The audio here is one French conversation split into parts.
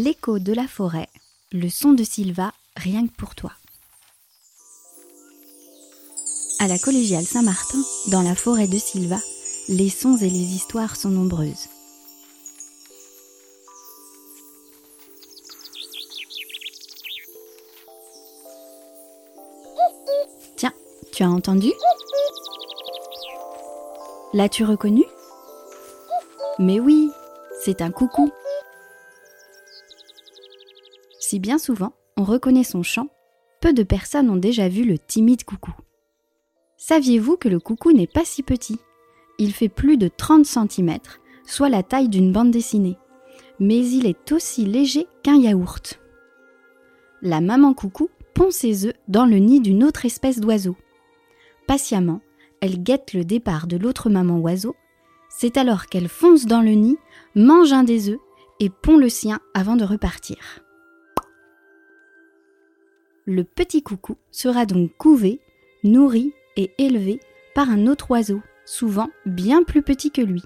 L'écho de la forêt, le son de Sylva, rien que pour toi. À la collégiale Saint-Martin, dans la forêt de Sylva, les sons et les histoires sont nombreuses. Tiens, tu as entendu? L'as-tu reconnu? Mais oui, c'est un coucou. Si bien souvent on reconnaît son chant, peu de personnes ont déjà vu le timide coucou. Saviez-vous que le coucou n'est pas si petit? Il fait plus de 30 cm, soit la taille d'une bande dessinée, mais il est aussi léger qu'un yaourt. La maman coucou pond ses œufs dans le nid d'une autre espèce d'oiseau. Patiemment, elle guette le départ de l'autre maman oiseau. C'est alors qu'elle fonce dans le nid, mange un des œufs et pond le sien avant de repartir. Le petit coucou sera donc couvé, nourri et élevé par un autre oiseau, souvent bien plus petit que lui.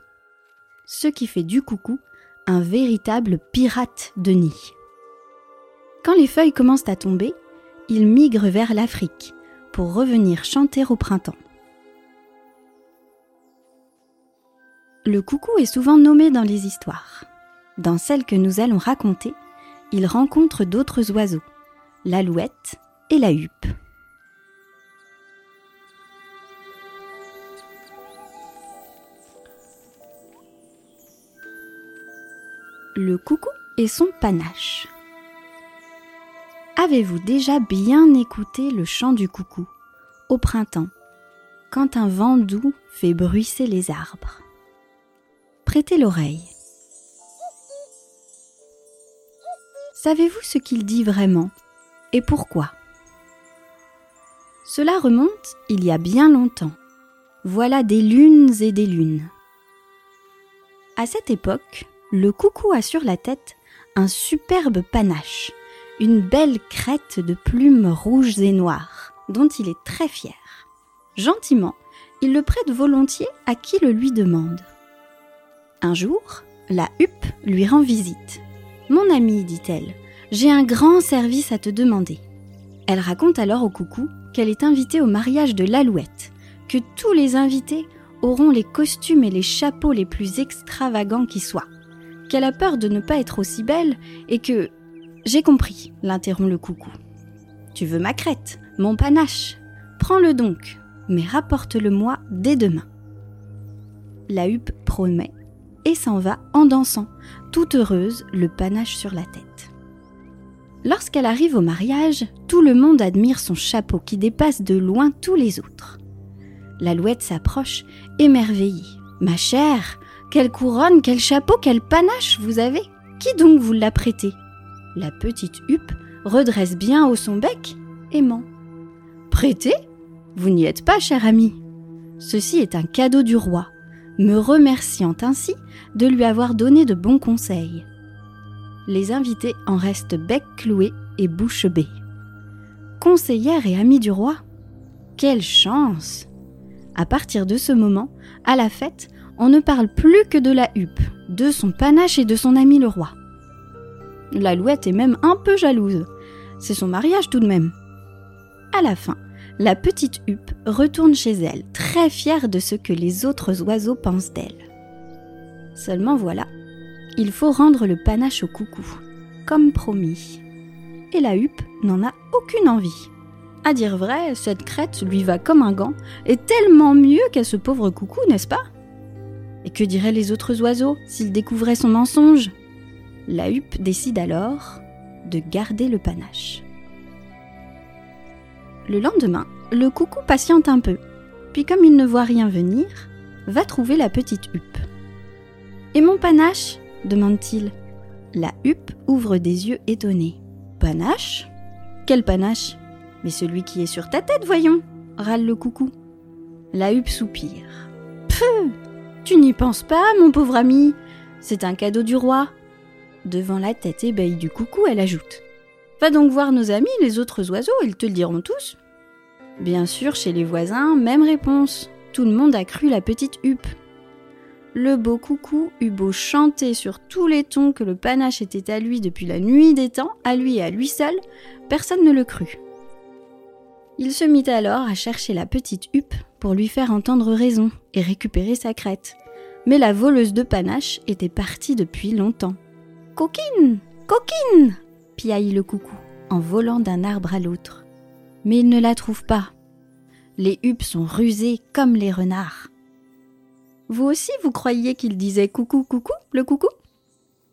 Ce qui fait du coucou un véritable pirate de nid. Quand les feuilles commencent à tomber, il migre vers l'Afrique pour revenir chanter au printemps. Le coucou est souvent nommé dans les histoires. Dans celle que nous allons raconter, il rencontre d'autres oiseaux, l'alouette et la huppe. Le coucou et son panache. Avez-vous déjà bien écouté le chant du coucou au printemps, quand un vent doux fait bruisser les arbres? Prêtez l'oreille. Savez-vous ce qu'il dit vraiment? Et pourquoi Cela remonte il y a bien longtemps. Voilà des lunes et des lunes. À cette époque, le coucou a sur la tête un superbe panache, une belle crête de plumes rouges et noires, dont il est très fier. Gentiment, il le prête volontiers à qui le lui demande. Un jour, la huppe lui rend visite. Mon ami, dit-elle, j'ai un grand service à te demander. Elle raconte alors au coucou qu'elle est invitée au mariage de l'alouette, que tous les invités auront les costumes et les chapeaux les plus extravagants qui soient, qu'elle a peur de ne pas être aussi belle et que... J'ai compris, l'interrompt le coucou. Tu veux ma crête, mon panache? Prends-le donc, mais rapporte-le-moi dès demain. La huppe promet et s'en va en dansant, toute heureuse, le panache sur la tête. Lorsqu'elle arrive au mariage, tout le monde admire son chapeau qui dépasse de loin tous les autres. L'alouette s'approche, émerveillée. Ma chère, quelle couronne, quel chapeau, quel panache vous avez Qui donc vous l'a prêté? La petite huppe redresse bien haut son bec et ment. Prêté Vous n'y êtes pas, cher ami. Ceci est un cadeau du roi, me remerciant ainsi de lui avoir donné de bons conseils. Les invités en restent bec cloué et bouche bée. Conseillère et amie du roi Quelle chance À partir de ce moment, à la fête, on ne parle plus que de la huppe, de son panache et de son ami le roi. L'alouette est même un peu jalouse. C'est son mariage tout de même. À la fin, la petite huppe retourne chez elle, très fière de ce que les autres oiseaux pensent d'elle. Seulement voilà, il faut rendre le panache au coucou, comme promis. Et la huppe n'en a aucune envie. À dire vrai, cette crête lui va comme un gant, et tellement mieux qu'à ce pauvre coucou, n'est-ce pas? Et que diraient les autres oiseaux s'ils découvraient son mensonge? La huppe décide alors de garder le panache. Le lendemain, le coucou patiente un peu, puis comme il ne voit rien venir, va trouver la petite huppe. Et mon panache demande-t-il. La huppe ouvre des yeux étonnés. Panache? Quel panache? Mais celui qui est sur ta tête, voyons râle le coucou. La huppe soupire. Pfff Tu n'y penses pas, mon pauvre ami C'est un cadeau du roi. Devant la tête ébahie du coucou, elle ajoute. Va donc voir nos amis, les autres oiseaux, ils te le diront tous. Bien sûr, chez les voisins, même réponse. Tout le monde a cru la petite huppe. Le beau coucou eut beau chanter sur tous les tons que le panache était à lui depuis la nuit des temps, à lui et à lui seul, personne ne le crut. Il se mit alors à chercher la petite huppe pour lui faire entendre raison et récupérer sa crête. Mais la voleuse de panache était partie depuis longtemps. Coquine Coquine piaillit le coucou en volant d'un arbre à l'autre. Mais il ne la trouve pas. Les huppes sont rusées comme les renards. Vous aussi, vous croyiez qu'il disait coucou, coucou, le coucou?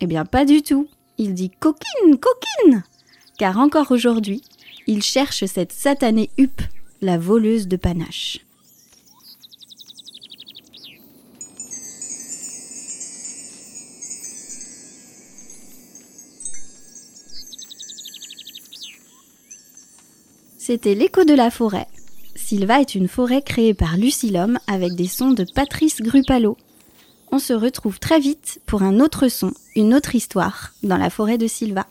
Eh bien, pas du tout. Il dit coquine, coquine Car encore aujourd'hui, il cherche cette satanée huppe, la voleuse de panache. C'était l'écho de la forêt. Sylva est une forêt créée par Lucilhomme avec des sons de Patrice Grupalo. On se retrouve très vite pour un autre son, une autre histoire dans la forêt de Sylva.